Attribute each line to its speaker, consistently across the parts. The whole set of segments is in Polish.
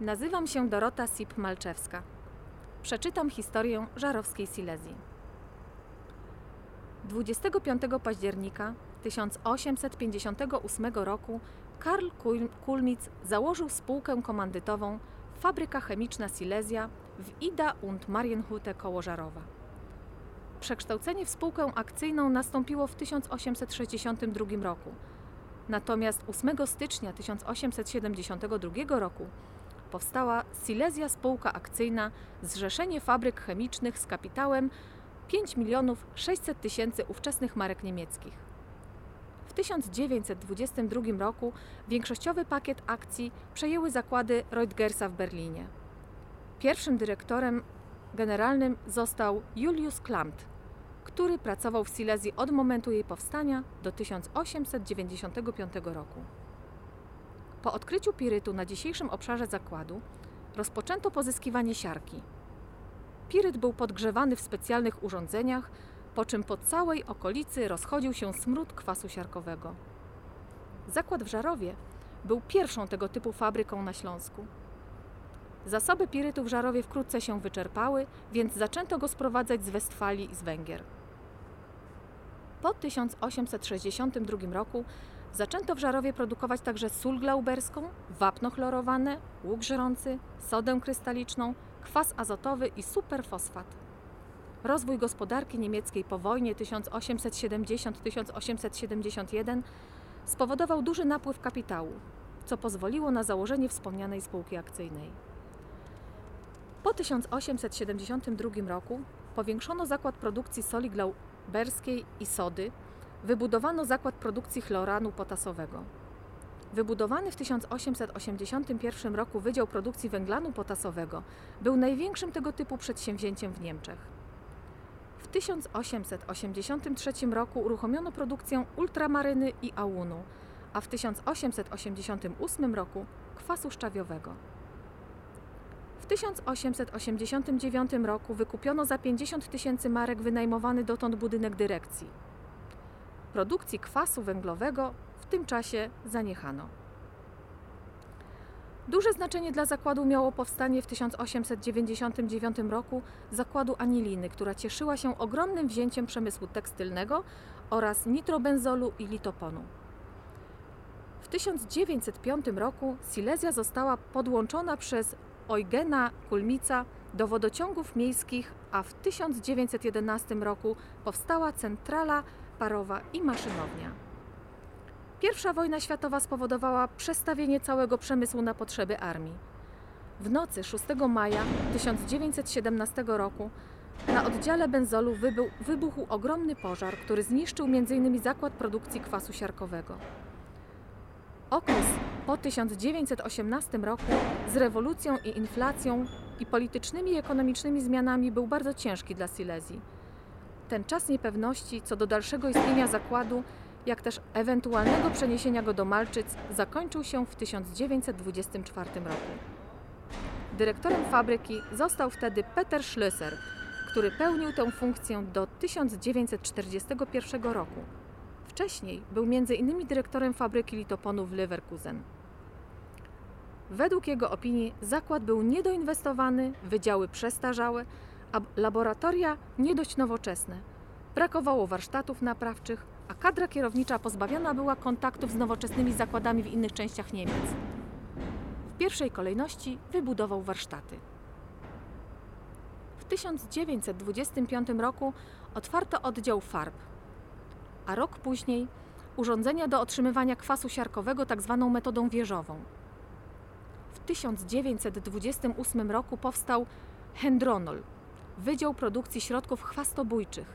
Speaker 1: Nazywam się Dorota Sip-Malczewska. Przeczytam historię żarowskiej Silezji. 25 października 1858 roku Karl Kulmitz założył spółkę komanditową Fabryka Chemiczna Silesia w Ida und Marienhütte koło Żarowa. Przekształcenie w spółkę akcyjną nastąpiło w 1862 roku. Natomiast 8 stycznia 1872 roku powstała Silesia Spółka Akcyjna Zrzeszenie Fabryk Chemicznych z kapitałem 5 milionów 600 tysięcy ówczesnych marek niemieckich. W 1922 roku większościowy pakiet akcji przejęły zakłady Reutgersa w Berlinie. Pierwszym dyrektorem generalnym został Julius Klamt, który pracował w Silesii od momentu jej powstania do 1895 roku. Po odkryciu pirytu na dzisiejszym obszarze zakładu rozpoczęto pozyskiwanie siarki. Piryt był podgrzewany w specjalnych urządzeniach, po czym po całej okolicy rozchodził się smród kwasu siarkowego. Zakład w Żarowie był pierwszą tego typu fabryką na Śląsku. Zasoby pirytu w Żarowie wkrótce się wyczerpały, więc zaczęto go sprowadzać z Westfalii i z Węgier. Po 1862 roku zaczęto w Żarowie produkować także sól glauberską, wapno chlorowane, łuk żrący, sodę krystaliczną, kwas azotowy i superfosfat. Rozwój gospodarki niemieckiej po wojnie 1870-1871 spowodował duży napływ kapitału, co pozwoliło na założenie wspomnianej spółki akcyjnej. Po 1872 roku powiększono zakład produkcji soli glauberskiej i sody, wybudowano zakład produkcji chloranu potasowego. Wybudowany w 1881 roku Wydział Produkcji Węglanu Potasowego był największym tego typu przedsięwzięciem w Niemczech. W 1883 roku uruchomiono produkcję ultramaryny i ałunu, a w 1888 roku kwasu szczawiowego. W 1889 roku wykupiono za 50 tysięcy marek wynajmowany dotąd budynek dyrekcji. Produkcji kwasu węglowego w tym czasie zaniechano. Duże znaczenie dla zakładu miało powstanie w 1899 roku zakładu aniliny, która cieszyła się ogromnym wzięciem przemysłu tekstylnego oraz nitrobenzolu i litoponu. W 1905 roku Silesia została podłączona przez Eugena Kulmica do wodociągów miejskich, a w 1911 roku powstała centrala parowa i maszynownia. Pierwsza wojna światowa spowodowała przestawienie całego przemysłu na potrzeby armii. W nocy 6 maja 1917 roku na oddziale benzolu wybuchł ogromny pożar, który zniszczył m.in. zakład produkcji kwasu siarkowego. Okres po 1918 roku z rewolucją i inflacją i politycznymi i ekonomicznymi zmianami był bardzo ciężki dla Silesii. Ten czas niepewności co do dalszego istnienia zakładu, jak też ewentualnego przeniesienia go do Malczyc, zakończył się w 1924 roku. Dyrektorem fabryki został wtedy Peter Schlösser, który pełnił tę funkcję do 1941 roku. Wcześniej był m.in. dyrektorem fabryki litoponu w Leverkusen. Według jego opinii zakład był niedoinwestowany, wydziały przestarzałe, a laboratoria nie dość nowoczesne. Brakowało warsztatów naprawczych, a kadra kierownicza pozbawiona była kontaktów z nowoczesnymi zakładami w innych częściach Niemiec. W pierwszej kolejności wybudował warsztaty. W 1925 roku otwarto oddział farb, a rok później urządzenia do otrzymywania kwasu siarkowego tzw. Tak metodą wieżową. W 1928 roku powstał Hendronol, Wydział Produkcji Środków Chwastobójczych,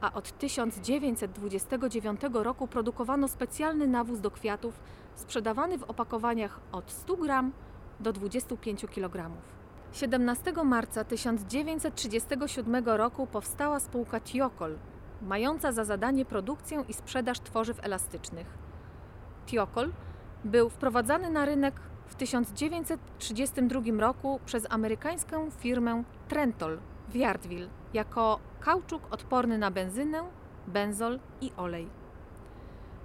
Speaker 1: a od 1929 roku produkowano specjalny nawóz do kwiatów sprzedawany w opakowaniach od 100 gram do 25 kg. 17 marca 1937 roku powstała spółka Tiokol, mająca za zadanie produkcję i sprzedaż tworzyw elastycznych. Tiokol był wprowadzany na rynek w 1932 roku przez amerykańską firmę Trentol w Yardville jako kauczuk odporny na benzynę, benzol i olej.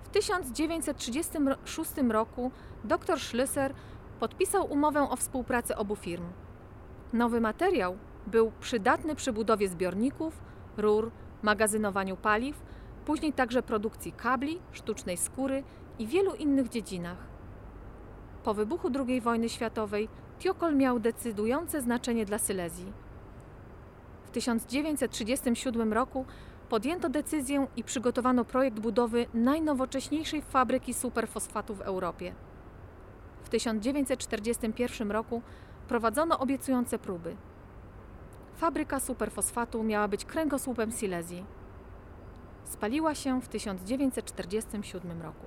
Speaker 1: W 1936 roku dr Schlüsser podpisał umowę o współpracy obu firm. Nowy materiał był przydatny przy budowie zbiorników, rur, magazynowaniu paliw, później także produkcji kabli, sztucznej skóry i wielu innych dziedzinach. Po wybuchu II wojny światowej Tiokol miał decydujące znaczenie dla Silesii. W 1937 roku podjęto decyzję i przygotowano projekt budowy najnowocześniejszej fabryki superfosfatu w Europie. W 1941 roku prowadzono obiecujące próby. Fabryka superfosfatu miała być kręgosłupem Silesii. Spaliła się w 1947 roku.